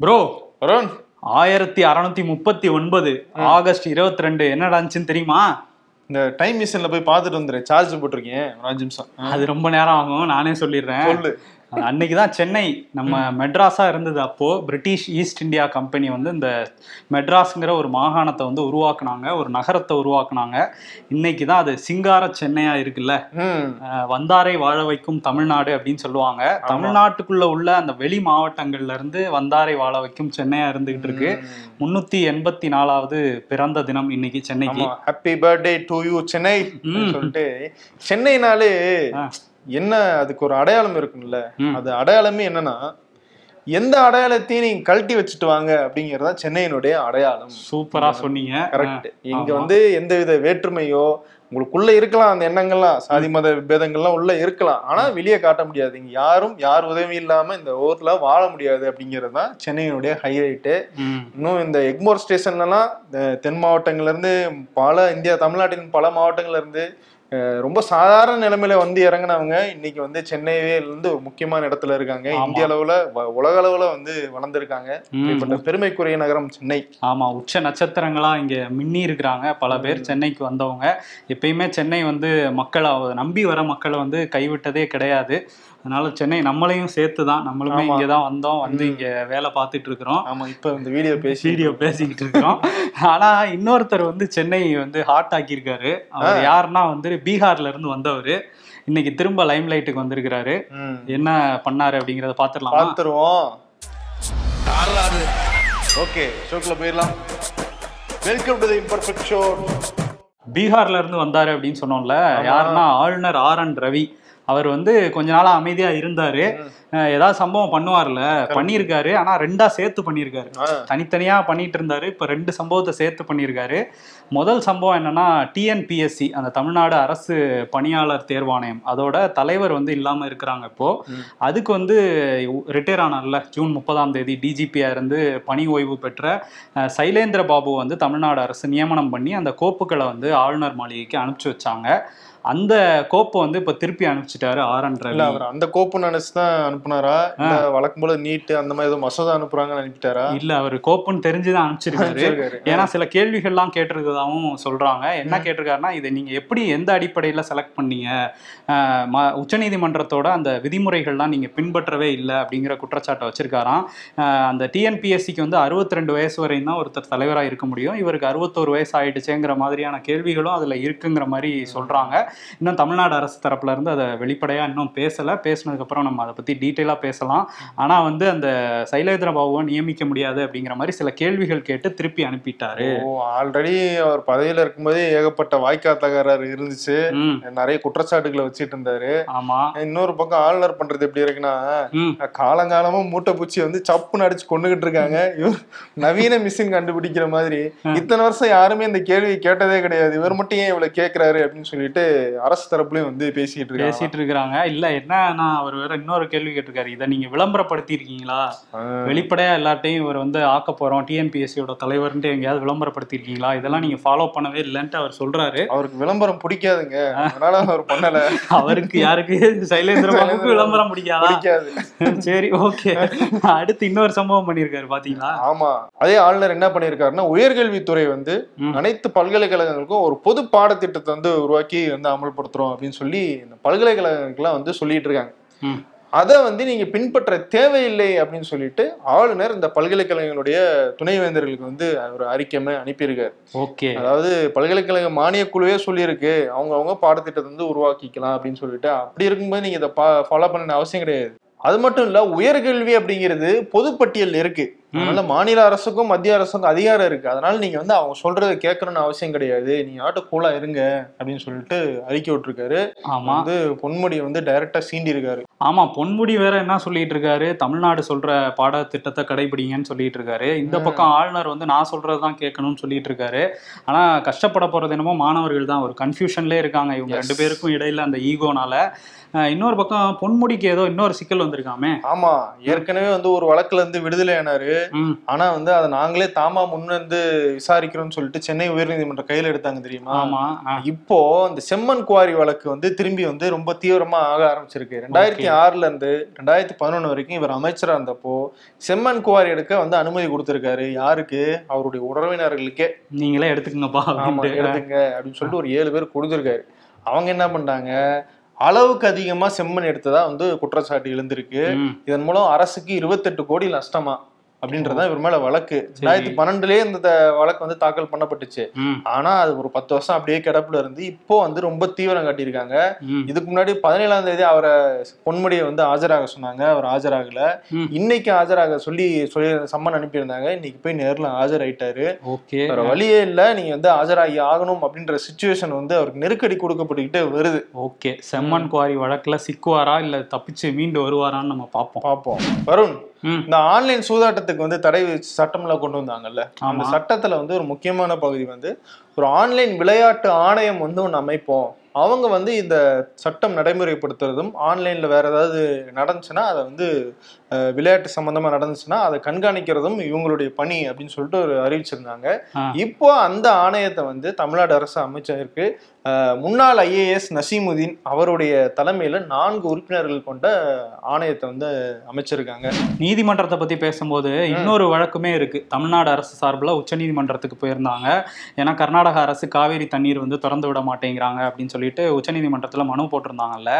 Bro Varun ஆயிரத்தி அறுநூத்தி முப்பத்தி ஒன்பது ஆகஸ்ட் இருபத்தி ரெண்டு என்ன நடந்துச்சுன்னு தெரியுமா? இந்த டைம் மிஷின்ல போய் பார்த்துட்டு வந்துரு. சார்ஜ் போட்டிருக்கேன் ஒரு அஞ்சு நிமிஷம். அது ரொம்ப நேரம் ஆகும் நானே சொல்லிடுறேன். சொல்லு. அன்னைக்கு தான் சென்னை நம்ம மெட்ராஸா இருந்தது அப்போ. பிரிட்டிஷ் ஈஸ்ட் இந்தியா கம்பெனி வந்து இந்த மெட்ராஸ்ங்கிற ஒரு மாகாணத்தை வந்து உருவாக்குனாங்க ஒரு நகரத்தை உருவாக்குனாங்க. இன்னைக்கு தான் அது சிங்கார சென்னையா இருக்குல்ல. வந்தாரை வாழ வைக்கும் தமிழ்நாடு அப்படின்னு சொல்லுவாங்க. தமிழ்நாட்டுக்குள்ள உள்ள அந்த வெளி மாவட்டங்கள்ல இருந்து வந்தாரை வாழ வைக்கும் சென்னையா இருந்துகிட்டு இருக்கு. முன்னூத்தி எண்பத்தி நாலாவது பிறந்த தினம் இன்னைக்கு சென்னைக்கு. Happy birthday to you Chennai சொல்லிட்டு. சென்னைனாலே. என்ன அதுக்கு ஒரு அடையாளம் இருக்கும்ல. அது அடையாளமே என்னன்னா எந்த அடையாளத்தையும் நீங்க கழட்டி வச்சுட்டு வாங்க அப்படிங்கறதா சென்னையினுடைய அடையாளம். சூப்பரா சொன்னீங்க. கரெக்ட் இங்க. வந்து எந்தவித வேற்றுமையோ உங்களுக்குள்ள இருக்கலாம் அந்த எண்ணங்கள்லாம் சாதி மத பேதங்கள்லாம் உள்ள இருக்கலாம். ஆனா வெளியே காட்ட முடியாது. இங்க யாரும் யார் உதவி இல்லாம இந்த ஊர்ல வாழ முடியாது அப்படிங்கிறது தான் சென்னையினுடைய ஹைலைட்டு. இன்னும் இந்த எக்மோர் ஸ்டேஷன்லலாம் தென் மாவட்டங்கள்ல இருந்து பல இந்தியா தமிழ்நாட்டின் பல மாவட்டங்கள்ல இருந்து ரொம்ப சாதாரண நிலைமையில வந்து இறங்குனவங்க இன்னைக்கு வந்து சென்னையில இருந்து ஒரு முக்கியமான இடத்துல இருக்காங்க. இந்திய அளவுல உலக அளவுல வந்து வளர்ந்துருக்காங்க. பெருமைக்குரிய நகரம் சென்னை. ஆமா. உச்ச நட்சத்திரங்களா இங்க மின்னி இருக்கிறாங்க. பல பேர் சென்னைக்கு வந்தவங்க. எப்பயுமே சென்னை வந்து மக்களை நம்பி வர மக்களை வந்து கைவிட்டதே கிடையாது. அதனால சென்னை நம்மளையும் சேர்த்து தான் நம்மளுமே. இங்க தான் வந்தோம். வந்து இங்க வேலை பார்த்துட்டு இருக்கிறோம் ஆமா. இப்ப இந்த வீடியோ பேசி வீடியோ பேசிக்கிட்டு இருக்கிறோம் ஆனா இன்னொருத்தர் வந்து சென்னை வந்து ஹாட் ஆக்கியிருக்காரு. அவர் யாருன்னா வந்து பீகார்ல இருந்து வந்தவர். இன்னைக்கு திரும்ப லைம் லைட்டுக்கு வந்திருக்கிறாரு. ம். என்ன பண்ணாரு அப்படிங்கறத பாத்துடலாமா பார்த்துருவோம். ஓகே ஷோக்குள்ள போயிடலாம். Welcome to the imperfect show பீகார்ல இருந்து வந்தாரு அப்படின்னு சொன்னோம்ல. யாருன்னா ஆளுநர் ஆர் என் ரவி. அவர் வந்து கொஞ்ச நாளா அமைதியா இருந்தாரு. ஏதாவது சம்பவம் பண்ணுவார்ல? பண்ணியிருக்காரு. ஆனா ரெண்டா சேர்த்து பண்ணியிருக்காரு. தனித்தனியா பண்ணிட்டு இருந்தாரு இப்ப ரெண்டு சம்பவத்தை சேர்த்து பண்ணியிருக்காரு. முதல் சம்பவம் என்னன்னா டிஎன்பிஎஸ்சி அந்த தமிழ்நாடு அரசு பணியாளர் தேர்வாணையம். அதோட தலைவர் வந்து இல்லாம இருக்கிறாங்க இப்போ. அதுக்கு வந்து ரிட்டையர் ஆனார்ல ஜூன் முப்பதாம் தேதி டிஜிபியா இருந்து பணி ஓய்வு பெற்ற சைலேந்திர பாபு வந்து தமிழ்நாடு அரசு நியமனம் பண்ணி அந்த கோப்புகளை வந்து ஆளுநர் மாளிகைக்கு அனுப்பிச்சு வச்சாங்க. அந்த கோப்பை வந்து இப்ப திருப்பி அனுப்பிச்சிட்டாரு ஆர் என் ரவி. அவர் அந்த கோப்பு நினைச்சு தான் அனுப்புனாரா? இல்ல வழக்கம் போல நீட் அந்த மாதிரி ஏதோ மசோதா அனுப்புறாங்கன்னு அனுப்பிட்டாரா? இல்ல அவர் கோப்புன்னு தெரிஞ்சுதான் அனுப்பிச்சிருக்காரு. அனுப்பிச்சிருக்காரு. ஏன்னா சில கேள்விகள்லாம் கேட்டிருக்கதாவும் சொல்றாங்க. என்ன கேட்டிருக்காருன்னா இதை நீங்க எப்படி எந்த அடிப்படையில செலக்ட் பண்ணீங்க? உச்சநீதிமன்றத்தோட அந்த விதிமுறைகள்லாம் நீங்க பின்பற்றவே இல்லை அப்படிங்கிற குற்றச்சாட்டை வச்சிருக்காராம். அந்த டிஎன்பிஎஸ்சிக்கு வந்து 62 ரெண்டு வயசு வரையும் தான் ஒருத்தர் தலைவரா இருக்க முடியும். இவருக்கு அறுபத்தோரு வயசு ஆயிடுச்சேங்கிற மாதிரியான கேள்விகளும் அதுல இருக்குங்கிற மாதிரி சொல்றாங்க. இன்னும் தமிழ்நாடு அரசு தரப்புல இருந்து அதை வெளிப்படையா இன்னும் பேசல. பேசினதுக்கு அப்புறம் நம்ம அதை பத்தி டீட்டெயிலா பேசலாம். ஆனா வந்து அந்த சைலேந்திர பாபுவை நியமிக்க முடியாது அப்படிங்கிற மாதிரி சில கேள்விகள் கேட்டு திருப்பி அனுப்பிட்டாரு. ஆல்ரெடி அவர் பதவியில இருக்கும்போதே ஏகப்பட்ட வாய்க்கா தகராறு இருந்துச்சு நிறைய குற்றச்சாட்டுகளை வச்சிட்டு இருந்தாரு. ஆமா. இன்னொரு பக்கம் ஆளுநர் பண்றது எப்படி இருக்குன்னா காலங்காலமா மூட்டை பூச்சி வந்து சப்புன்னு அடிச்சு கொண்டுகிட்டு இருக்காங்க. நவீன மிஷின் கண்டுபிடிக்கிற மாதிரி. இத்தனை வருஷம் யாருமே இந்த கேள்வி கேட்டதே கிடையாது. இவர் மட்டும் ஏன் இவ்வளவு கேக்குறாரு அப்படின்னு சொல்லிட்டு அரசு தரப்புலயும் வந்து பேசிட்டு இருக்காங்க பேசிட்டு இருக்கிறாங்க இல்ல என்னன்னா அவர் வேற இன்னொரு கேள்வி கேட்டிருக்காரு. இதை நீங்க விளம்பரப்படுத்தி இருக்கீங்களா வெளிப்படையா எல்லார்ட்டையும் இவர் வந்து ஆக்க போறோம். டிஎன்பிஎஸ்சியோட தலைவர்ன்ட்டு எங்கேயாவது விளம்பரப்படுத்தி இருக்கீங்களா இதெல்லாம் நீங்க ஃபாலோ பண்ணவே இல்லைன்ட்டு அவர் சொல்றாரு. அவருக்கு விளம்பரம் பிடிக்காதுங்க. அதனால அவர் பண்ணல. அவருக்கு யாருக்கு? சைலேந்திர பாபுக்கு விளம்பரம் பிடிக்காதா? சரி ஓகே. அடுத்து இன்னொரு சம்பவம் பண்ணியிருக்காரு பாத்தீங்களா? ஆமா. அதே ஆளுநர் என்ன பண்ணியிருக்காருன்னா உயர்கல்வித்துறை வந்து. அனைத்து பல்கலைக்கழகங்களுக்கும் ஒரு பொது பாடத்திட்டத்தை வந்து உருவாக்கி வந்து அமல்படுத்துறோம் அப்படின்னு சொல்லி இந்த பல்கலைக்கழகங்களுக்குலாம் வந்து சொல்லிட்டு இருக்காங்க. அதை வந்து நீங்க பின்பற்ற தேவையில்லை அப்படின்னு சொல்லிட்டு ஆளுநர் இந்த பல்கலைக்கழகங்களுடைய துணைவேந்தர்களுக்கு வந்து ஒரு அறிக்கைமை அனுப்பியிருக்காரு. ஓகே. அதாவது பல்கலைக்கழக மானியக் குழுவே சொல்லியிருக்கு. அவங்க அவங்க பாடத்திட்டத்தை வந்து உருவாக்கிக்கலாம் அப்படின்னு சொல்லிட்டு. அப்படி இருக்கும்போது நீங்க இதை ஃபாலோ பண்ண அவசியம் கிடையாது. அது மட்டும் இல்ல உயர்கல்வி அப்படிங்கிறது பொதுப்பட்டியல் இருக்கு. அதனால மாநில அரசுக்கும் மத்திய அரசுக்கும் அதிகாரம் இருக்கு. அதனால நீங்க வந்து அவங்க சொல்றதை கேட்கணும்னு அவசியம் கிடையாது. நீங்க ஆட்டு கூலா இருங்க அப்படின்னு சொல்லிட்டு அறிக்கை விட்டுருக்காரு. ஆமா. வந்து பொன்முடியை வந்து டைரக்டா சீண்டி இருக்காரு ஆமா பொன்முடி வேற என்ன சொல்லிட்டு இருக்காரு? தமிழ்நாடு சொல்ற பாடத்திட்டத்தை கடைபிடிங்கன்னு சொல்லிட்டு இருக்காரு. இந்த பக்கம் ஆளுநர் வந்து நான் சொல்றதுதான் கேட்கணும்னு சொல்லிட்டு இருக்காரு. ஆனா கஷ்டப்பட போறது என்னமோ மாணவர்கள் தான். ஒரு கன்ஃபியூஷன்லேயே இருக்காங்க. இவங்க ரெண்டு பேருக்கும் இடையில அந்த ஈகோனால. இன்னொரு பக்கம் பொன்முடிக்கு ஏதோ இன்னொரு சிக்கல் வந்திருக்காமே. ஆமா. ஏற்கனவே வந்து ஒரு வழக்குல இருந்து விடுதலை ஆனாரு. ஆனா வந்து அதை நாங்களே தாமா முன் வந்து விசாரிக்கிறோம்னு சொல்லிட்டு சென்னை உயர்நீதிமன்றம் கையில எடுத்தாங்க தெரியுமா? ஆமா. இப்போ இந்த செம்மன் குவாரி வழக்கு வந்து திரும்பி வந்து ரொம்ப தீவிரமா ஆக ஆரம்பிச்சிருக்கு. ரெண்டாயிரத்தி ஆறுல இருந்து ரெண்டாயிரத்தி பதினொன்னு வரைக்கும் இவர் அமைச்சரா இருந்தப்போ செம்மன் குவாரி எடுக்க வந்து அனுமதி கொடுத்திருக்காரு. யாருக்கு? அவருடைய உறவினர்களுக்கே. நீங்களே எடுத்துக்கங்கப்பா ஆமா எடுத்துங்க அப்படின்னு சொல்லிட்டு ஒரு ஏழு பேர் கொடுத்துருக்காரு. அவங்க என்ன பண்ணாங்க அளவுக்கு அதிகமா செம்மண் எடுத்ததா வந்து குற்றச்சாட்டு எழுந்திருக்கு. இதன் மூலம் அரசுக்கு இருபத்தெட்டு கோடி நஷ்டமா? அப்படின்றதான் இவர் மேல வழக்கு. ரெண்டாயிரத்தி பன்னெண்டுலயே இந்த வழக்கு வந்து தாக்கல் பண்ணப்பட்டுச்சு. ஆனா அது ஒரு பத்து வருஷம் அப்படியே கிடப்புல இருந்து இப்போ வந்து ரொம்ப தீவிரம் காட்டியிருக்காங்க. இதுக்கு முன்னாடி பதினேழாம் தேதி அவரை பொன்முடியை வந்து ஆஜராக சொன்னாங்க. அவர் ஆஜராகல. இன்னைக்கு ஆஜராக சொல்லி சொல்லி சம்மன் அனுப்பியிருந்தாங்க. இன்னைக்கு போய் நேர்ல ஆஜராயிட்டாரு. வேற வழியே இல்ல. நீங்க வந்து ஆஜராகி ஆகணும் அப்படின்ற சுச்சுவேஷன் வந்து அவருக்கு நெருக்கடி கொடுக்கப்பட்டுக்கிட்டே வருது. ஓகே. செம்மன் குவாரி வழக்குல சிக்குவாரா இல்ல தப்பிச்சு மீண்டு வருவாரான்னு நம்ம பார்ப்போம் பார்ப்போம் வருண் இந்த ஆன்லைன் சூதாட்டத்துக்கு வந்து தடை விதிச்சு சட்டம்லாம் கொண்டு வந்தாங்கல்ல. அந்த. சட்டத்துல வந்து ஒரு முக்கியமான பகுதி வந்து ஒரு ஆன்லைன் விளையாட்டு ஆணையம் வந்து ஒன்று அமைப்போம். அவங்க வந்து இந்த சட்டம் நடைமுறைப்படுத்துறதும் ஆன்லைன்ல வேற ஏதாவது நடந்துச்சுன்னா அதை வந்து விளையாட்டு சம்பந்தமா நடந்துச்சுன்னா அதை கண்காணிக்கிறதும் இவங்களுடைய பணி அப்படின்னு சொல்லிட்டு ஒரு அறிவிச்சிருந்தாங்க. இப்போ அந்த ஆணையத்தை வந்து தமிழ்நாடு அரசு அமைச்சருக்கு. முன்னாள் ஐஏஎஸ் நசீமுதீன் அவருடைய தலைமையில நான்கு உறுப்பினர்கள் கொண்ட ஆணையத்தை வந்து அமைச்சிருக்காங்க. நீதிமன்றத்தை பத்தி பேசும்போது இன்னொரு வழக்குமே இருக்கு. தமிழ்நாடு அரசு சார்பில் உச்சநீதிமன்றத்துக்கு போயிருந்தாங்க. ஏன்னா கர்நாடக அரசு காவேரி தண்ணீர் வந்து திறந்து விட மாட்டேங்கிறாங்க அப்படின்னு சொல்லிட்டு உச்சநீதிமன்றத்தில் மனு போட்டிருந்தாங்கல்ல.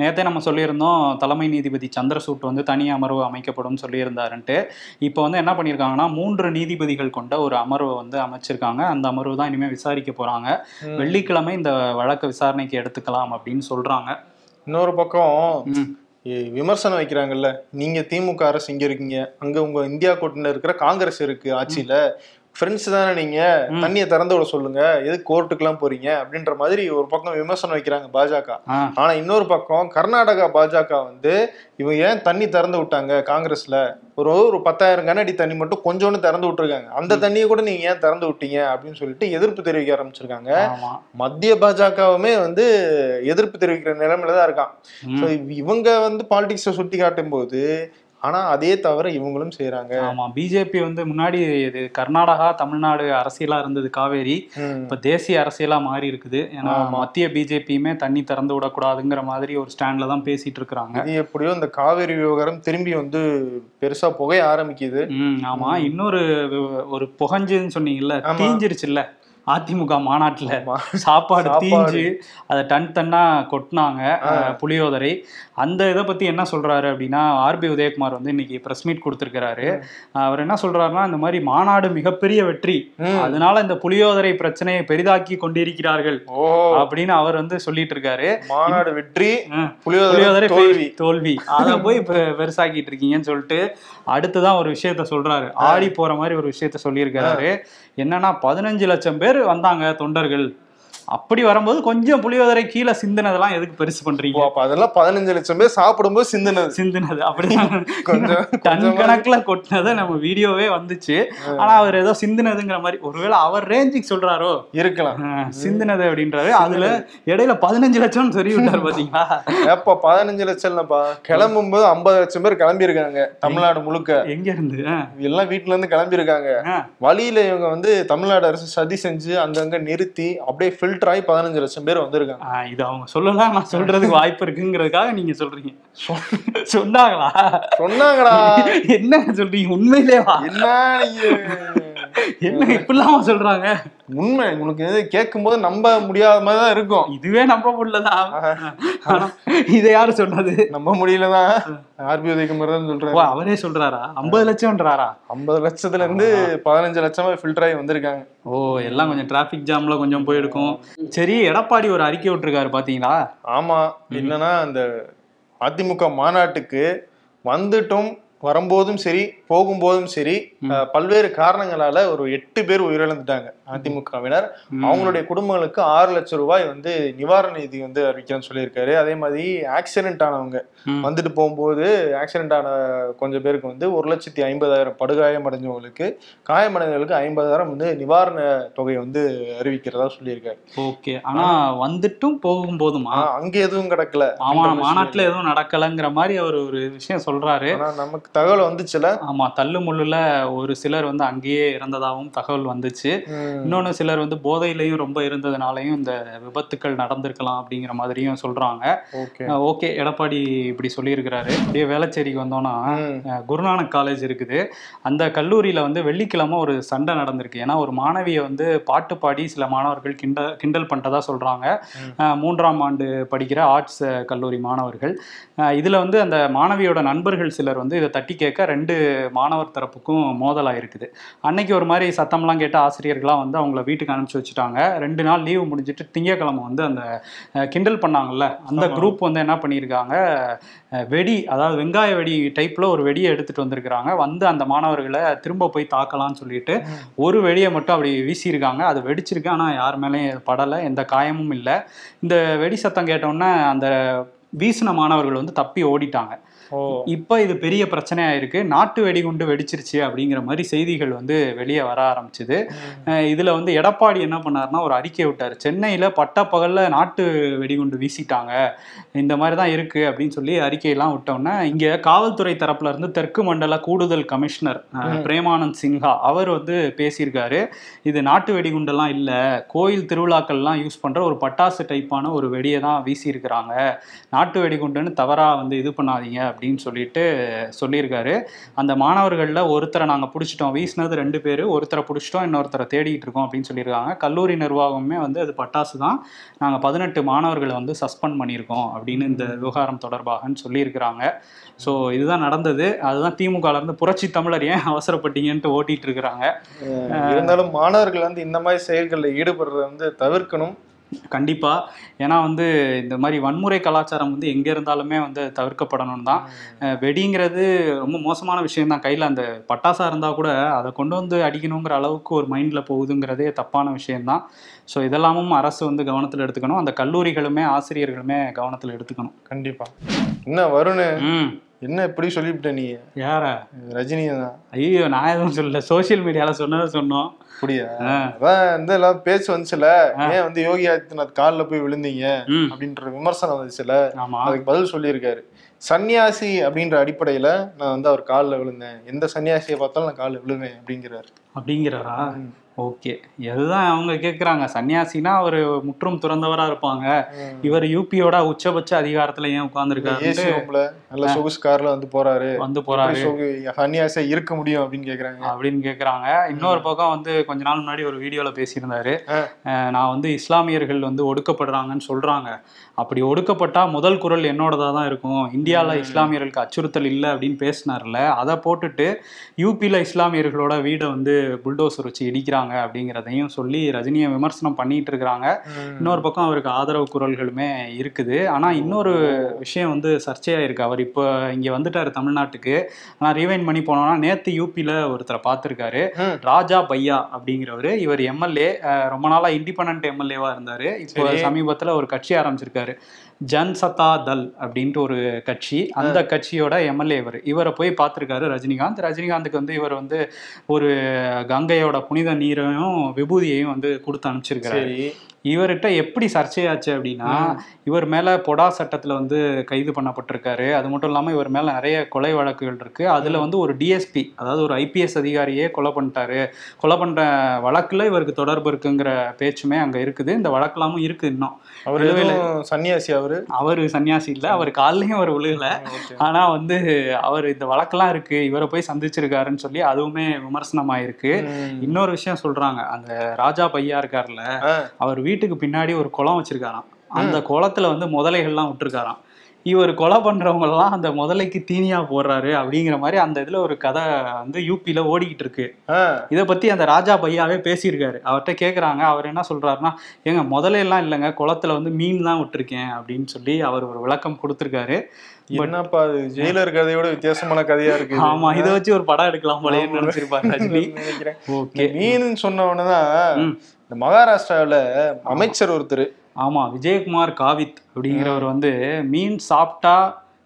நேத்தே நம்ம சொல்லியிருந்தோம் தலைமை நீதிபதி சந்திரசூட் வந்து தனி அமர்வு அமைக்கப்படும் சொல்லியிருந்தாருன்ட்டு. இப்போ வந்து என்ன பண்ணியிருக்காங்கன்னா மூன்று நீதிபதிகள் கொண்ட ஒரு அமர்வை வந்து அமைச்சிருக்காங்க. அந்த அமர்வு தான் இனிமேல் விசாரிக்க போறாங்க. ம். வெள்ளிக்கிழமை இந்த வழக்கை விசாரணைக்கு எடுத்துக்கலாம் அப்படின்னு சொல்றாங்க. இன்னொரு பக்கம் விமர்சனம் வைக்கிறாங்கல்ல. நீங்க திமுக அரசு இங்க இருக்கீங்க. அங்க உங்க இந்தியா கூட்டணியில இருக்கிற காங்கிரஸ் இருக்கு ஆட்சியில. ஃப்ரெண்ட்ஸ் தானே நீங்க. தண்ணியை திறந்து விட சொல்லுங்க. எதுக்கு கோர்ட்டுக்கெல்லாம் போறீங்க? அப்படின்ற மாதிரி ஒரு பக்கம் விமர்சனம் வைக்கிறாங்க பாஜக. ஆனா இன்னொரு பக்கம் கர்நாடகா பாஜக வந்து இவங்க ஏன் தண்ணி திறந்து விட்டாங்க காங்கிரஸ்ல? ஒரு ஒரு பத்தாயிரம் கனஅடி தண்ணி மட்டும் கொஞ்சோண்டு திறந்து விட்டுருக்காங்க. அந்த தண்ணியை கூட நீங்க ஏன் திறந்து விட்டீங்க? அப்படின்னு சொல்லிட்டு எதிர்ப்பு தெரிவிக்க ஆரம்பிச்சிருக்காங்க. மத்திய பாஜகவுமே வந்து எதிர்ப்பு தெரிவிக்கிற நிலைமையில தான் இருக்கான். இவங்க வந்து பாலிடிக்ஸை சுட்டி காட்டும் போது ஆனா அதே தவிர இவங்களும் செய்யறாங்க ஆமா பிஜேபி வந்து முன்னாடி இது கர்நாடகா தமிழ்நாடு அரசியலா இருந்தது காவேரி. இப்ப தேசிய அரசியலா மாறி இருக்குது. ஏன்னா. மத்திய பிஜேபியுமே தண்ணி திறந்து விடக்கூடாதுங்கிற மாதிரி ஒரு ஸ்டாண்ட்ல தான் பேசிட்டு இருக்கிறாங்க இது எப்படியோ இந்த காவேரி விவகாரம் திரும்பி வந்து பெருசா புகைய ஆரம்பிக்குது. ஆமா. இன்னொரு ஒரு புகஞ்சுன்னு சொன்னீங்கல்ல. தீஞ்சிருச்சுல்ல. அதிமுக மாநாட்டுல. சாப்பாடு. தீஞ்சு அதை டன் டன்னா கொட்டினாங்க. புளியோதரை. அந்த இதை பத்தி என்ன சொல்றாரு அப்படின்னா ஆர்பி உதயகுமார் வந்து இன்னைக்கு பிரஸ் மீட் கொடுத்திருக்கிறாரு. அவர் என்ன சொல்றாருன்னா இந்த மாதிரி மாநாடு மிகப்பெரிய வெற்றி. அதனால இந்த புளியோதரை பிரச்சனையை பெரிதாக்கி கொண்டிருக்கிறார்கள் அப்படின்னு அவர் வந்து சொல்லிட்டு இருக்காரு மாநாடு வெற்றி. புளியோதரை தோல்வி. தோல்வி. அதை போய் இப்ப பெருசாக்கிட்டு இருக்கீங்கன்னு சொல்லிட்டு அடுத்துதான் ஒரு விஷயத்த சொல்றாரு. ஆடி போற மாதிரி ஒரு விஷயத்த சொல்லியிருக்கிறாரு. என்னன்னா பதினஞ்சு லட்சம் பேர் வந்தாங்க தொண்டர்கள். அப்படி வரும்போது கொஞ்சம் புளியோதரை கீழே சிந்தினதெல்லாம் எதுக்கு பெருசு பண்றீங்க? அப்ப அதெல்லாம் பதினஞ்சு லட்சம் பேர் சாப்பிடும்போது சிந்தினது. சிந்தினது. அப்படிதான் கொஞ்சம் டன் கணக்குல கொட்டினதை நம்ம வீடியோவே வந்துச்சு. ஆனா அவர் ஏதோ சிந்தினதுங்கிற மாதிரி ஒருவேளை அவர் ரேஞ்சுக்கு சொல்றாரோ? இருக்கலாம். சிந்தினது அப்படின்றாரு. அதுல இடையில பதினஞ்சு லட்சம் சொல்லி விட்டாரு பாத்தீங்களா? ஏப்பா பதினஞ்சு லட்சம் இல்லப்பா கிளம்பும் போது ஐம்பது லட்சம் பேர் கிளம்பி இருக்காங்க தமிழ்நாடு முழுக்க. எங்க இருந்து எல்லாம் வீட்டுல இருந்து கிளம்பி இருக்காங்க. வழியில இவங்க வந்து தமிழ்நாடு அரசு சதி செஞ்சு அங்கங்க நிறுத்தி அப்படியே ஃபில்டர் ஆகி பதினஞ்சு லட்சம் பேர் வந்திருக்காங்க. இது அவங்க சொல்லலாம் நான் சொல்றதுக்கு வாய்ப்பு இருக்குங்கிறதுக்காக நீங்க சொல்றீங்க. சொன்னாங்களா? சொன்னாங்கடா. என்ன சொல்றீங்க? உண்மையிலே வா என்ன நீங்க? என்ன இப்படிலாமா சொல்றாங்க? உண்மை உங்களுக்கு இது கேட்கும் போது நம்ப முடியாத மாதிரி தான் இருக்கும். இதுவே நம்ப முடியலதான் இதை யாரு சொன்னது நம்ப முடியலதான் ஆர்பி உதயகுமார் சொல்றாரு. அவரே சொல்றாரா? ஐம்பது லட்சம்ன்றாரா ஐம்பது லட்சத்துல இருந்து பதினஞ்சு லட்சமா ஃபில்டர் ஆகி வந்திருக்காங்க. ஓ எல்லாம் கொஞ்சம் டிராபிக் ஜாம்ல கொஞ்சம் போயிருக்கும். சரி எடப்பாடி ஒரு அறிக்கை விட்டுருக்காரு பாத்தீங்களா? ஆமா. என்னன்னா அந்த அதிமுக மாநாட்டுக்கு வந்துட்டும் வரும்போதும் சரி போகும்போதும் சரி பல்வேறு காரணங்களால ஒரு எட்டு பேர் உயிரிழந்துட்டாங்க அதிமுகவினர். அவங்களுடைய குடும்பங்களுக்கு ஆறு லட்சம் ரூபாய் வந்து நிவாரண நிதி வந்து அறிவிக்கிறேன்னு சொல்லியிருக்காரு. அதே மாதிரி ஆக்சிடென்ட் ஆனவங்க. வந்துட்டு போகும்போது ஆக்சிடென்ட் ஆன கொஞ்சம் பேருக்கு வந்து ஒரு லட்சத்தி ஐம்பதாயிரம் படுகாயம் அடைஞ்சவங்களுக்கு காயமடைந்தவங்களுக்கு ஐம்பதாயிரம் வந்து நிவாரண தொகையை வந்து அறிவிக்கிறதா சொல்லியிருக்காரு. ஓகே. ஆனா வந்துட்டும் போகும் போதுமா அங்க எதுவும் கிடக்கல. ஆமா மாநாட்டுல எதுவும் நடக்கலங்கிற மாதிரி அவர் ஒரு விஷயம் சொல்றாரு. நமக்கு தகவல் வந்துச்சுல? ஆமா தள்ளு முள்ளுல ஒரு சிலர் வந்து அங்கேயே இறந்ததாகவும் தகவல் வந்துச்சு. இன்னொன்னு சிலர் வந்து போதையிலையும் ரொம்ப இருந்ததுனாலையும் இந்த விபத்துக்கள் நடந்திருக்கலாம் அப்படிங்கிற மாதிரியும் சொல்றாங்க. ஓகே. எடப்பாடி இப்படி சொல்லியிருக்கிறாரு. அப்படியே வேளச்சேரிக்கு வந்தோம்னா குருநானக் காலேஜ் இருக்குது. அந்த கல்லூரியில வந்து வெள்ளிக்கிழமை ஒரு சண்டை நடந்திருக்கு. ஏன்னா ஒரு மாணவியை வந்து பாட்டு பாடி சில மாணவர்கள் கிண்டல் கிண்டல் பண்ணிட்டதா சொல்றாங்க. மூன்றாம் ஆண்டு படிக்கிற ஆர்ட்ஸ் கல்லூரி மாணவர்கள். இதுல வந்து அந்த மாணவியோட நண்பர்கள் சிலர் வந்து இதை தட்டி கேட்க ரெண்டு மாணவர் தரப்புக்கும் மோதலாக இருக்குது அன்னைக்கு ஒரு மாதிரி சத்தம்லாம் கேட்ட ஆசிரியர்களாக வந்து அவங்கள வீட்டுக்கு அனுப்பிச்சு வச்சுட்டாங்க. ரெண்டு நாள் லீவு முடிஞ்சிட்டு திங்கக்கிழமை வந்து அந்த கிண்டல் பண்ணாங்கல்ல அந்த. குரூப் வந்து என்ன பண்ணியிருக்காங்க வெடி அதாவது வெங்காய வெடி டைப்பில் ஒரு வெடியை எடுத்துட்டு வந்திருக்கிறாங்க. வந்து அந்த மாணவர்களை திரும்ப போய் தாக்கலாம்னு சொல்லிட்டு. ஒரு வெடியை மட்டும் அப்படி வீசியிருக்காங்க. அது வெடிச்சிருக்கு ஆனால் யார் மேலேயும் படலை எந்த காயமும் இல்லை. இந்த வெடி சத்தம் கேட்டோன்னே அந்த வீசின மாணவர்கள் வந்து தப்பி ஓடிட்டாங்க. இப்போ இது பெரிய பிரச்சனையா இருக்கு நாட்டு வெடிகுண்டு வெடிச்சிருச்சு அப்படிங்கிற மாதிரி செய்திகள் வந்து வெளியே வர ஆரம்பிச்சுது. இதுல வந்து எடப்பாடி என்ன பண்ணாருன்னா ஒரு அறிக்கை விட்டார். சென்னையில பட்டப்பகல்ல நாட்டு வெடிகுண்டு வீசிட்டாங்க. இந்த மாதிரி தான் இருக்கு அப்படின்னு சொல்லி அறிக்கையெல்லாம் விட்டோன்னே இங்க காவல்துறை தரப்புல இருந்து தெற்கு மண்டல கூடுதல் கமிஷனர். பிரேமானந்த் சின்ஹா அவர் வந்து பேசியிருக்காரு. இது நாட்டு வெடிகுண்டெல்லாம் இல்ல. கோயில் திருவிழாக்கள்லாம் யூஸ் பண்ற ஒரு பட்டாசு டைப்பான ஒரு வெடியை தான் வீசியிருக்கிறாங்க. நாட்டு வெடிகுண்டுன்னு தவறா வந்து இது பண்ணாதீங்க அப்படின்னு சொல்லிட்டு சொல்லியிருக்காரு. அந்த மாணவர்களில் ஒருத்தரை நாங்கள் பிடிச்சிட்டோம். வீசினது ரெண்டு பேர். ஒருத்தரை பிடிச்சிட்டோம் இன்னொருத்தரை தேடிட்டு இருக்கோம் அப்படின்னு சொல்லியிருக்காங்க. கல்லூரி நிர்வாகமே வந்து அது பட்டாசு தான். நாங்கள் பதினெட்டு மாணவர்களை வந்து சஸ்பெண்ட் பண்ணியிருக்கோம் அப்படின்னு இந்த விவகாரம் தொடர்பாகன்னு சொல்லியிருக்கிறாங்க. ஸோ இதுதான் நடந்தது. அதுதான் திமுகலேருந்து புரட்சி தமிழர் ஏன் அவசரப்பட்டீங்கன்ட்டு ஓட்டிட்டு இருக்கிறாங்க. இருந்தாலும் மாணவர்கள் வந்து இந்த மாதிரி செயல்களில் ஈடுபடுறது வந்து தவிர்க்கணும். கண்டிப்பா. ஏன்னா வந்து இந்த மாதிரி வன்முறை கலாச்சாரம் வந்து எங்க இருந்தாலுமே வந்து தவிர்க்கப்படணும் தான். வெடிங்கிறது ரொம்ப மோசமான விஷயம் தான். கையில் அந்த பட்டாசா இருந்தால் கூட அதை கொண்டு வந்து அடிக்கணுங்கிற அளவுக்கு ஒரு மைண்டில் போகுதுங்கிறதே தப்பான விஷயம்தான் ஸோ இதெல்லாமும் அரசு வந்து கவனத்தில் எடுத்துக்கணும். அந்த கல்லூரிகளுமே ஆசிரியர்களுமே கவனத்தில் எடுத்துக்கணும். கண்டிப்பா. என்ன வருண்? ம். என்ன இப்படி சொல்லிவிட்ட நீ? யார? ரஜினி தான் ஐயோ நான் எதுவும் சொல்லல. சோஷியல் மீடியாவில் சொன்னதை சொன்னோம். அப்படியா. அதான் வந்து எல்லாம் பேச்சு வந்துச்சுல. ஏன் வந்து யோகி ஆதித்யநாத் காலில் போய் விழுந்தீங்க? அப்படின்ற விமர்சனம் வந்துச்சுல. அதுக்கு பதில் சொல்லியிருக்காரு. சன்னியாசி அப்படின்ற அடிப்படையில நான் வந்து அவர் காலில் விழுந்தேன். எந்த சன்னியாசியை பார்த்தாலும் நான் காலில் விழுவேன் அப்படிங்கிறாரு. அப்படிங்கிறாரா. ஓகே. அதுதான் அவங்க கேட்குறாங்க சன்னியாசினா அவர் முற்றும் துறந்தவராக இருப்பாங்க. இவர் யூபியோட உச்சபட்ச அதிகாரத்துல ஏன் ரூம்ல நல்ல சொகுசு கார்ல வந்து போறாரு? வந்து போறாரு. எப்படி சொகு- சன்னியாசியா இருக்க முடியும் அப்படின்னு கேக்குறாங்க. அப்படின்னு கேக்குறாங்க. இன்னொரு பக்கம் வந்து கொஞ்ச நாள் முன்னாடி ஒரு வீடியோல பேசியிருந்தாரு. நான் வந்து இஸ்லாமியர்கள் வந்து ஒடுக்கப்படுறாங்கன்னு சொல்றாங்க. அப்படி ஒடுக்கப்பட்டா முதல் குரல் என்னோடதா தான் இருக்கும். இந்தியால ம். இஸ்லாமியர்களுக்கு அச்சுறுத்தல் இல்லை அப்படின்னு பேசினார்ல அதை போட்டுட்டு யூபியில் இஸ்லாமியர்களோட வீடை வந்து புல்டோசர் வச்சு இடிக்கிறாங்க. அப்படிங்கிறதையும் சொல்லி ரஜினியை விமர்சனம் பண்ணிட்டு இருக்கிறாங்க. இன்னொரு பக்கம் அவருக்கு ஆதரவு குரல்களுமே இருக்குது. ஆனா இன்னொரு விஷயம் வந்து சர்ச்சையா இருக்கு அவர் இப்போ இங்க வந்துட்டாரு தமிழ்நாட்டுக்கு. ஆனா ரீவைன் பண்ணி போனோம்னா நேத்து யூபில ஒருத்தரை பார்த்திருக்காரு. ராஜா பையா அப்படிங்கிறவரு. இவர் எம்எல்ஏ ரொம்ப நாளா இண்டிபெண்ட் எம்எல்ஏவா இருந்தாரு. இப்போ. சமீபத்துல ஒரு கட்சி ஆரம்பிச்சிருக்காரு. ஜன்சதா தல் அப்படின்ட்டு ஒரு கட்சி. அந்த கட்சியோட எம்எல்ஏ இவர். இவரை போய் பார்த்திருக்காரு ரஜினிகாந்த். ரஜினிகாந்துக்கு வந்து இவர் வந்து ஒரு கங்கையோட புனித நீரையும் விபூதியையும் வந்து கொடுத்து அனுப்பிச்சிருக்காரு சரி. இவர்கிட்ட எப்படி சர்ச்சையாச்சு அப்படின்னா இவர் மேல பொடா சட்டத்துல வந்து கைது பண்ணப்பட்டிருக்காரு. அது மட்டும் இல்லாம இவர் மேல நிறைய கொலை வழக்குகள் இருக்கு. அதுல வந்து ஒரு டிஎஸ்பி அதாவது ஒரு ஐபிஎஸ் அதிகாரியே கொலை பண்ணிட்டாரு. கொலை பண்ற வழக்குல இவருக்கு தொடர்பு இருக்குங்கிற பேச்சுமே அங்க இருக்குது. இந்த வழக்கெல்லாமும் இருக்கு இன்னும். அவர் சன்னியாசி அவரு? அவரு சன்னியாசி இல்ல. அவர் காலையும் அவர் விழுகல. ஆனா வந்து அவர் இந்த வழக்கெல்லாம் இருக்கு. இவரை போய் சந்திச்சிருக்காருன்னு சொல்லி அதுவுமே விமர்சனமாயிருக்கு. ம். இன்னொரு விஷயம் சொல்றாங்க. அந்த ராஜா பையா இருக்காருல்ல. அவர் வீட்டுக்கு பின்னாடி ஒரு குளம் வச்சிருக்காராம். அந்த குளத்துல வந்து முதலைகள்லாம் விட்டுருக்காராம். இவர் கொலை பண்றவங்க எல்லாம் அந்த முதலைக்கு தீனியா போடுறாரு அப்படிங்கிற மாதிரி அந்த இதுல ஒரு கதை வந்து யூபில ஓடிக்கிட்டு இருக்கு. இதை பத்தி அந்த ராஜா பையாவே பேசியிருக்காரு. அவர்கிட்ட கேக்குறாங்க. அவர் என்ன சொல்றாருன்னா ஏங்க முதலையெல்லாம் இல்லைங்க. குளத்துல வந்து மீன் தான் விட்டுருக்கேன். அப்படின்னு சொல்லி அவர் ஒரு விளக்கம் கொடுத்துருக்காரு. என்னப்பா அது ஜெயிலர் கதையோட வித்தியாசமான கதையா இருக்கு. ஆமா இதை வச்சு ஒரு படம் எடுக்கலாம் ஆமா. நினைச்சிருப்பாரு ரஜினி. மீன் சொன்ன உடனேதான் ம். இந்த மகாராஷ்டிராவுல அமைச்சர் ஒருத்தர். ஆமா விஜயகுமார் காவித் அப்படிங்கிறவர் வந்து மீன் சாப்பிட்டா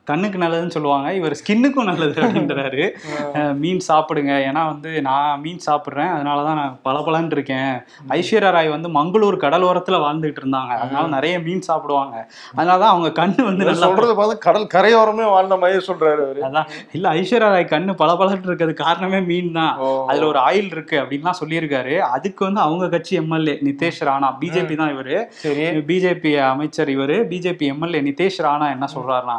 கண்ணுக்கு நல்லதுன்னு சொல்லுவாங்க. இவர் ஸ்கின்னுக்கும் நல்லது அப்படின்றாரு. மீன் சாப்பிடுங்க. ஏன்னா வந்து நான் மீன் சாப்பிட்றேன். அதனால தான் நான் பளபளன்னு இருக்கேன். ஐஸ்வர்யா ராய் வந்து மங்களூர் கடலோரத்துல வாழ்ந்துட்டு இருந்தாங்க. அதனால நிறைய மீன் சாப்பிடுவாங்க. அதனால தான் அவங்க கண்ணு வந்து நல்லா சொல்றது பார்த்து கடல் கரையோரமே வாழ்ந்த மாதிரி சொல்றாரு அதான். இல்ல ஐஸ்வர்யா ராய் கண்ணு பளபளன்னு இருக்கிறது காரணமே மீன் தான். அதுல ஒரு ஆயில் இருக்கு அப்படின்லாம் சொல்லியிருக்காரு. அதுக்கு வந்து அவங்க கட்சி எம்எல்ஏ நிதேஷ் ராணா பிஜேபி தான் இவரு. பிஜேபி அமைச்சர் இவரு. பிஜேபி எம்எல்ஏ நிதேஷ் ராணா என்ன சொல்றாருன்னா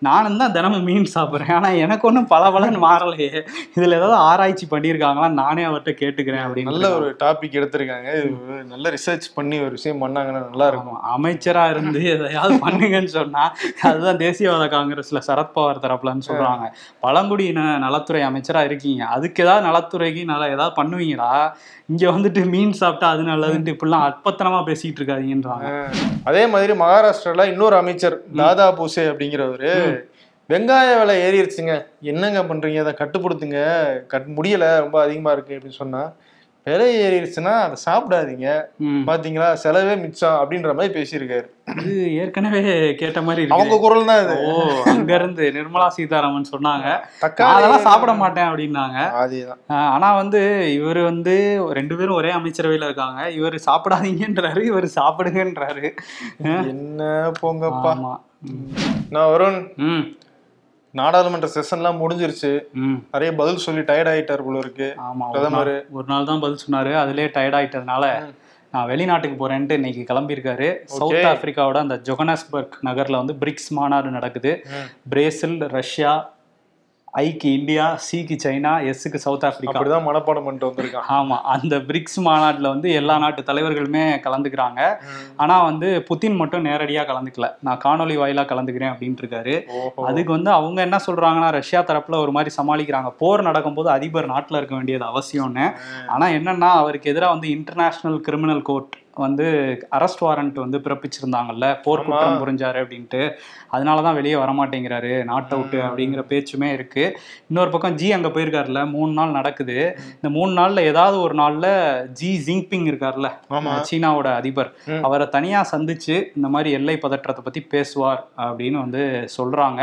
நானும் தான் தினமும் மீன் சாப்பிட்றேன். ஆனா எனக்கு ஒன்றும் பல பலன்னு மாறலையே. இதுல ஏதாவது ஆராய்ச்சி பண்ணியிருக்காங்களா? நானே அவர்கிட்ட கேட்டுக்கிறேன் அப்படின்னு நல்ல ஒரு டாபிக் எடுத்திருக்காங்க. நல்ல ரிசர்ச் பண்ணி ஒரு விஷயம் பண்ணாங்கன்னா நல்லா இருக்கும். ஆமா, அமைச்சரா இருந்து எதையாவது பண்ணுங்கன்னு சொன்னா அதுதான் தேசியவாத காங்கிரஸ்ல சரத்பவார் தரப்புலன்னு சொல்றாங்க. பழங்குடியின நலத்துறை அமைச்சரா இருக்கீங்க. அதுக்கு ஏதாவது நலத்துறைக்கு நல்லா ஏதாவது பண்ணுவீங்களா? இங்க வந்துட்டு மீன் சாப்பிட்டா அது நல்லதுன்ட்டு இப்படிலாம் அற்பத்தனமா பேசிட்டு இருக்காதீங்கன்றாங்க. அதே மாதிரி மகாராஷ்டிரால இன்னொரு அமைச்சர் தாதா பூசே அப்படிங்கிறவரு வெங்காய விலை ஏறிடுச்சுங்க என்னங்க பண்றீங்க? அதை கட்டுப்படுத்துங்க. கட் முடியல. ரொம்ப அதிகமா இருக்கு அப்படின்னு சொன்னா விலை ஏறிடுச்சுன்னா அதை சாப்பிடாதீங்க. பாத்தீங்களா? செலவே மிச்சம் அப்படின்ற மாதிரி பேசியிருக்காரு. இது ஏற்கனவே கேட்ட மாதிரி அவங்க குரல் தான் இது. ஓ அங்க இருந்து நிர்மலா சீதாராமன் சொன்னாங்க. அதெல்லாம் சாப்பிட மாட்டேன் அப்படின்னாங்க. அதேதான். ஆனா வந்து இவர் வந்து ரெண்டு பேரும் ஒரே அமைச்சரவையில இருக்காங்க. இவர் சாப்பிடாதீங்கன்றாரு இவர் சாப்பிடுங்கன்றாரு. என்ன போங்கப்பா. நான் வருண். நாடாளுமன்ற செஷன்லாம் முடிஞ்சிருச்சு. நிறைய பதில் சொல்லி டயர்ட் ஆயிட்டார் போல இருக்கு. ஆமா பிரதமர். ஒரு நாள் தான் பதில் சொன்னாரு. அதுலயே டயர்ட் ஆயிட்டதுனால நான் வெளிநாட்டுக்கு போறேன்ட்டு இன்னைக்கு கிளம்பியிருக்காரு. சவுத் ஆப்பிரிக்காவோட அந்த ஜொகனஸ்பர்க் நகர்ல வந்து பிரிக்ஸ் மாநாடு நடக்குது. பிரேசில் ரஷ்யா ஐக்கு இந்தியா சிக்கு சைனா எஸ்ஸுக்கு சவுத் ஆப்பிரிக்கா அப்படிதான் மனப்பாடம் பண்ணிட்டு வந்திருக்கான் ஆமா அந்த பிரிக்ஸ் மாநாட்டுல வந்து எல்லா நாட்டு தலைவர்களுமே கலந்துக்கிறாங்க. ஆனா வந்து புதின் மட்டும் நேரடியா கலந்துக்கல. நான் காணொலி வாயிலா கலந்துக்கிறேன் அப்படின்ட்டு இருக்காரு அதுக்கு வந்து அவங்க என்ன சொல்றாங்கன்னா ரஷ்யா தரப்புல ஒரு மாதிரி சமாளிக்கிறாங்க. போர் நடக்கும்போது அதிபர் நாட்டுல இருக்க வேண்டியது அவசியம்னு. ஆனா என்னன்னா அவருக்கு எதிராக வந்து இன்டர்நேஷனல் கிரிமினல் கோர்ட் வந்து அரெஸ்ட் வாரண்ட் வந்து பிறப்பிச்சிருந்தாங்கல்ல போர் ஆமா. குற்றம் புரிஞ்சாரு அப்படின்ட்டு. அதனாலதான் வெளியே வரமாட்டேங்கிறாரு நாட்டை விட்டு அப்படிங்கிற பேச்சுமே இருக்கு. இன்னொரு பக்கம் ஜி அங்க போயிருக்காருல்ல மூணு நாள் நடக்குது. இந்த மூணு நாள்ல ஏதாவது ஒரு நாள்ல ஜி ஜிங்பிங் இருக்கார்ல. சீனாவோட அதிபர். அவரை தனியா சந்திச்சு இந்த மாதிரி எல்லை பதற்றத்தை பத்தி பேசுவார் அப்படின்னு வந்து சொல்றாங்க.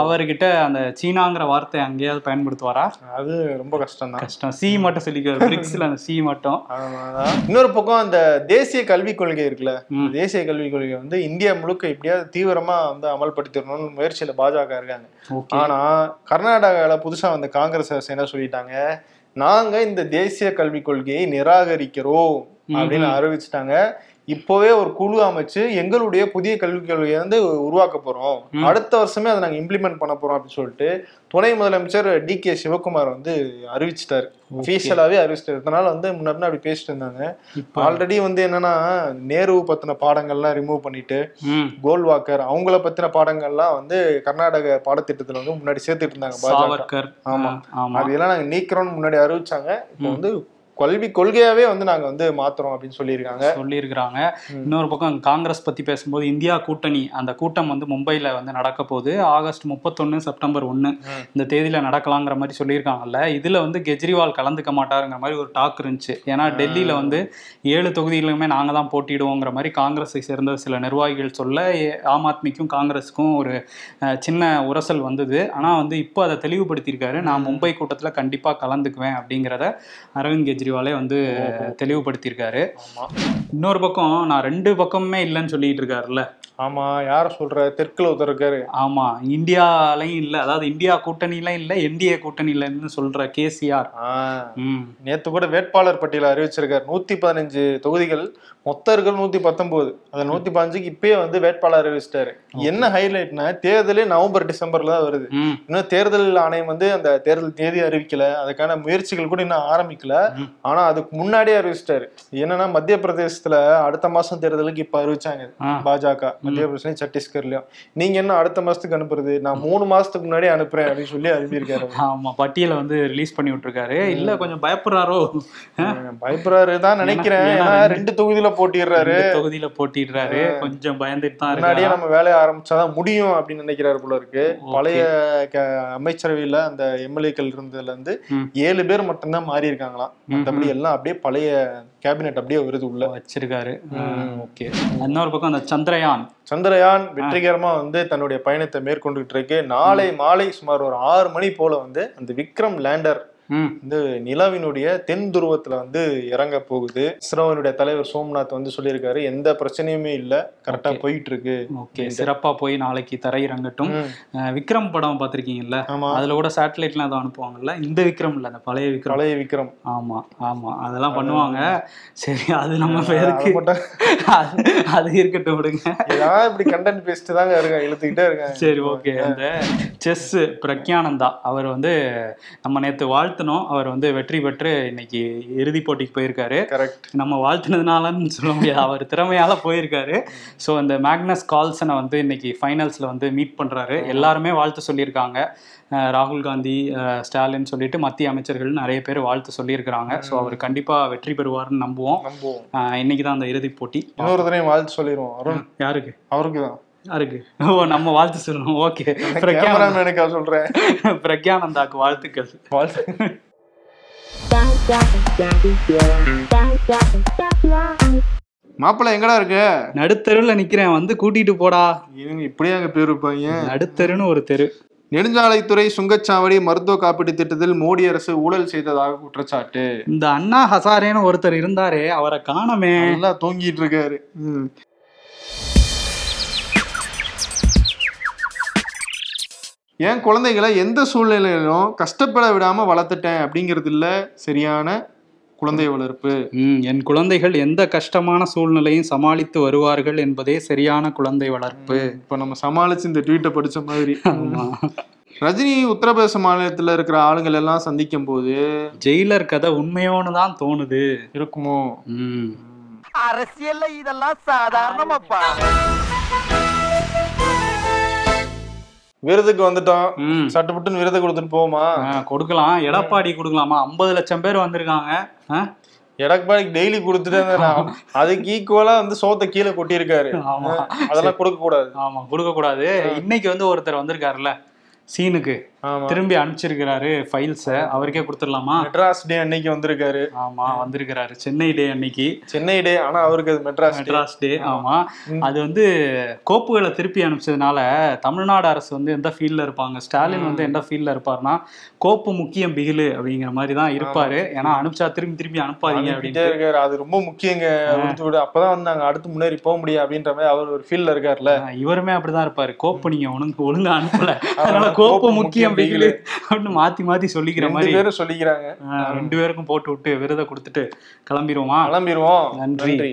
அவர்கிட்ட அந்த சீனாங்கிற வார்த்தை அங்கேயாவது பயன்படுத்துவாரா? அது ரொம்ப கஷ்டம் தான் கஷ்டம். சி மட்டும் சொல்லிக்குவார் பிரிக்ஸ்ல அந்த சி மட்டும். இன்னொரு பக்கம் அந்த தேசிய கல்விக் கொள்கை இருக்குல்ல. தேசிய கல்விக் கொள்கை வந்து இந்தியா முழுக்க எப்படியாவது தீவிரமா வந்து அமல்படுத்திடணும்னு முயற்சியில பாஜக இருக்காங்க. ஆனா கர்நாடகால புதுசா வந்த காங்கிரஸ் அரசு என்ன சொல்லிட்டாங்க? நாங்க இந்த தேசிய கல்விக் கொள்கையை நிராகரிக்கிறோம் அப்படின்னு அறிவிச்சிட்டாங்க. இப்போவே ஒரு குழு அமைச்சு எங்களுடைய புதிய கல்விக் கொள்கையை வந்து உருவாக்க போறோம். அடுத்த வருஷமே அதை நாங்க இம்ப்ளிமெண்ட் பண்ண போறோம் அப்படின்னு சொல்லிட்டு துணை முதலமைச்சர் டி கே சிவகுமார் வந்து அறிவிச்சிட்டாரு. அபிஷியலாவே அறிவிச்சிட்டாரு. இதனால வந்து முன்னாடி அப்படி பேசிட்டு இருந்தாங்க. ஆல்ரெடி வந்து என்னன்னா நேரு பத்தின பாடங்கள்லாம் ரிமூவ் பண்ணிட்டு ம். கோல்வாக்கர் அவங்கள பத்தின பாடங்கள்லாம் வந்து கர்நாடக பாடத்திட்டத்துல வந்து முன்னாடி சேர்த்துட்டு இருந்தாங்க பாஜக. ஆமா. ஆமா. அதெல்லாம் நாங்க நீக்கிறோம்னு முன்னாடி அறிவிச்சாங்க. இப்போ வந்து கல்வி கொள்கையாவே வந்து நாங்க வந்து மாத்துறோம் அப்படின்னு சொல்லியிருக்காங்க. சொல்லியிருக்கிறாங்க. இன்னொரு பக்கம் காங்கிரஸ் பத்தி பேசும்போது இந்தியா கூட்டணி அந்த கூட்டம் வந்து மும்பைல வந்து நடக்க போகுது. ஆகஸ்ட் முப்பத்தொன்னு செப்டம்பர் ஒன்னு. இந்த தேதியில நடக்கலாங்கிற மாதிரி சொல்லியிருக்காங்கல்ல. இதுல வந்து கெஜ்ரிவால் கலந்துக்க மாட்டாருங்கிற மாதிரி ஒரு டாக் இருந்துச்சு. ஏன்னா டெல்லியில வந்து ஏழு தொகுதியிலுமே நாங்க தான் போட்டியிடுவோங்கிற மாதிரி காங்கிரஸை சேர்ந்த சில நிர்வாகிகள் சொல்ல ஏ- ஆம் ஆத்மிக்கும் காங்கிரஸுக்கும் ஒரு சின்ன உரசல் வந்தது. ஆனா வந்து இப்போ அதை தெளிவுபடுத்தியிருக்காரு. நான் மும்பை கூட்டத்துல கண்டிப்பா கலந்துக்குவேன் அப்படிங்கிறத அரவிந்த் கெஜ்ரிவாலே வந்து தெளிவுபடுத்தியிருக்காரு. இன்னொரு பக்கம் நான் ரெண்டு பக்கமுமே இல்லைன்னு சொல்லிட்டு இருக்காருல்ல. ஆமா யார சொல்ற? தெற்குல ஒருத்தர் இருக்காரு. ஆமா இந்தியாலையும் இல்ல. அதாவது இந்தியா கூட்டணியில இல்ல என்டிஏ கூட்டணியிலன்னு சொல்ற கேசிஆர். நேத்து கூட வேட்பாளர் பட்டியல அறிவிச்சிருக்காரு. நூத்தி பதினஞ்சு தொகுதிகள் மொத்தம் இருக்கிற நூத்தி பத்தொன்பது அந்த நூத்தி பதினஞ்சுக்கு இப்பயே வந்து வேட்பாளர் அறிவிச்சிட்டாரு. என்ன ஹைலைட்னா தேர்தலே நவம்பர் டிசம்பர்ல தான் வருது. இன்னும் தேர்தல் ஆணையம் வந்து அந்த தேர்தல் தேதி அறிவிக்கல. அதுக்கான முயற்சிகள் கூட இன்னும் ஆரம்பிக்கல. ஆனா அதுக்கு முன்னாடியே அறிவிச்சிட்டாரு. என்னன்னா மத்திய பிரதேசத்துல அடுத்த மாசம் தேர்தலுக்கு இப்ப அறிவிச்சாங்க. பாஜக. மத்திய பிரதேசம் சத்தீஸ்கர்லயும் நீங்க என்ன அடுத்த மாசத்துக்கு அனுப்புறது? நான் மூணு மாசத்துக்கு முன்னாடி அனுப்புறேன் அப்படின்னு சொல்லி அனுப்பியிருக்காரு ஆமா பட்டியலை வந்து ரிலீஸ் பண்ணி விட்டுருக்காரு. இல்ல கொஞ்சம் பயப்படுறாரோ பயப்படுறாரு தான் நினைக்கிறேன். ரெண்டு- தொகுதியில போட்டிடுறாரு. தொகுதியில போட்டிடுறாரு. கொஞ்சம் பயந்துட்டு தான் முன்னாடியே நம்ம வேலையை ஆரம்பிச்சாதான் முடியும் அப்படின்னு நினைக்கிறாரு போல இருக்கு. பழைய அமைச்சரவையில அந்த எம்எல்ஏக்கள் இருந்ததுல இருந்து. ஏழு பேர் மட்டும்தான் மாறி இருக்காங்களாம் ம். மத்தபடி எல்லாம் அப்படியே பழைய கேபினெட் அப்படியே வருது உள்ள. வச்சிருக்காரு. ஓகே. இன்னொரு பக்கம் அந்த சந்திரயான். சந்திரயான் வெற்றிகரமா வந்து தன்னுடைய பயணத்தை மேற்கொண்டுட்டு இருக்கு. நாளை மாலை சுமார் ஒரு ஆறு மணி போல வந்து அந்த விக்ரம் லேண்டர் வந்து நிலவினுடைய தென் துருவத்துல வந்து இறங்க போகுது. இஸ்ரோவினுடைய தலைவர் சோம்நாத் வந்து சொல்லியிருக்காரு எந்த பிரச்சனையுமே இல்ல கரெக்டா. போயிட்டு இருக்கு ஓகே சிறப்பா போய் நாளைக்கு தரையிறங்கட்டும் விக்ரம் படம் பார்த்திருக்கீங்கல்ல? ஆமா. அதுல கூட சேட்டலைட்லாம் ஏதோ அனுப்புவாங்கல்ல? இந்த விக்ரம் இல்ல அந்த பழைய விக்ரம். பழைய விக்ரம். ஆமா ஆமா. அதெல்லாம் பண்ணுவாங்க. சரி அது நம்ம அதை பேருக்கு. அது அது இருக்கட்டும் விடுங்க. ஏதாவது இப்படி கண்டென்ட் பேசிட்டு தாங்க இருக்காங்க இழுத்துக்கிட்டே இருக்காங்க சரி ஓகே. அந்த செஸ் பிரக்யானந்தா அவர் வந்து நம்ம நேத்து வாழ்த்தினோம் அவர் வந்து வெற்றி பெற்று இன்னைக்கு இறுதிப் போட்டிக்கு போயிருக்காரு. கரெக்ட் நம்ம வாழ்த்துனதுனாலன்னு சொல்ல முடியாது. அவர் திறமையால போயிருக்காரு. ஸோ இந்த மேக்னஸ் கால்சனை வந்து இன்னைக்கு ஃபைனல்ஸ்ல வந்து மீட் பண்றாரு. எல்லாருமே வாழ்த்து சொல்லியிருக்காங்க. ராகுல் காந்தி ஸ்டாலின் சொல்லிட்டு மத்திய அமைச்சர்கள் நிறைய பேர் வாழ்த்து சொல்லியிருக்கிறாங்க. ஸோ அவர் கண்டிப்பா வெற்றி பெறுவார்னு நம்புவோம். இன்னைக்கு தான் அந்த இறுதிப் போட்டி. இன்னொரு தடவை வாழ்த்து சொல்லிடுவோம். யாருக்கு? அவருக்கு தான் யாருக்கு ஓ நம்ம வாழ்த்து சொல்லணும். ஓகே. பிரக்யானந்தா சொல்றேன். பிரக்யானந்தாக்கு வாழ்த்துக்கள். வாழ்த்து. மாப்பிள்ளை எங்கடா இருக்க? நடுத்தெருவில் நிக்கிறேன். வந்து கூட்டிட்டு போடா. இவங்க இப்படியே அங்க பேர் இருப்பாங்க நடுத்தெருன்னு ஒரு தெரு. நெடுஞ்சாலைத்துறை சுங்கச்சாவடி மருத்துவ காப்பீட்டு திட்டத்தில் மோடி அரசு ஊழல் செய்ததாக குற்றச்சாட்டு. இந்த அண்ணா ஹசாரேன்னு ஒருத்தர் இருந்தாரே அவரை காணமே. நல்லா தூங்கிட்டு இருக்காரு. என் குழந்தைகளை எந்த சூழ்நிலையிலும் கஷ்டப்பட விடாம வளர்த்துட்டேன் அப்படிங்கிறது இல்ல சரியான குழந்தை வளர்ப்பு. ம், என் குழந்தைகள் எந்த கஷ்டமான சூழ்நிலையும் சமாளித்து வருவார்கள் என்பதே சரியான குழந்தை வளர்ப்பு. இப்ப நம்ம சமாளிச்சு இந்த ட்வீட்டை படிச்ச மாதிரி. ஆமா. ரஜினி உத்தரப்பிரதேச மாநிலத்துல இருக்கிற ஆளுங்கள் எல்லாம் சந்திக்கும் போது ஜெயிலர் கதை உண்மையோன்னு தான் தோணுது. இருக்குமோ? ம். அரசியல்ல இதெல்லாம் சாதாரணமாப்பா. விருதுக்கு வந்துட்டோம். ம். சட்டுப்புட்டுன்னு விருது கொடுத்துட்டு போமா கொடுக்கலாம். எடப்பாடி கொடுக்கலாமா? ஐம்பது லட்சம் பேர் வந்திருக்காங்க? எடப்பாடிக்கு டெய்லி கொடுத்துட்டே இருந்தா அதுக்கு ஈக்குவலா வந்து சோத்தை கீழே கொட்டியிருக்காரு. அதெல்லாம் கொடுக்க கூடாது ஆமா கொடுக்க கூடாது இன்னைக்கு வந்து ஒருத்தர் வந்திருக்காருல்ல சீனுக்கு. திரும்பி அனுப்பிச்சிருக்கிறாரு ஃபைல்ஸை அவருக்கே கொடுத்துடலாமா? மெட்ராஸ் டே அன்னைக்கு வந்திருக்காரு. ஆமா வந்திருக்கிறாரு. சென்னை டே அன்னைக்கு. சென்னை டே ஆனா அவருக்கு அது மெட்ராஸ் மெட்ராஸ் டே ஆமா. அது வந்து கோப்புகளை திருப்பி அனுப்பிச்சதுனால தமிழ்நாடு அரசு வந்து எந்த ஃபீல்ட்ல இருப்பாங்க? ஸ்டாலின் வந்து எந்த ஃபீல்ட்ல இருப்பாருன்னா கோப்பு முக்கியம் பிகிலு அப்படிங்கிற மாதிரி தான் இருப்பாரு. ஏன்னா அனுப்பிச்சா திரும்பி திரும்பி அனுப்பாதீங்க அப்படின்னு அது ரொம்ப முக்கியங்க. அப்பதான் வந்து நாங்க அடுத்து முன்னேறி போக முடியும் அப்படின்ற மாதிரி அவர் ஒரு ஃபீல்ட்ல இருக்காருல்ல. இவருமே அப்படிதான் இருப்பாரு. கோப்பு நீங்க ஒழுங்கு ஒழுங்கா அனுப்பல. அதனால கோப்பு முக்கியம் பிகிலு அப்படின்னு மாத்தி மாத்தி சொல்லிக்கிற மாதிரி. பேரும் சொல்லிக்கிறாங்க. ரெண்டு பேருக்கும் போட்டு விட்டு விருதை கொடுத்துட்டு கிளம்பிடுவோமா கிளம்பிடுவோம். நன்றி.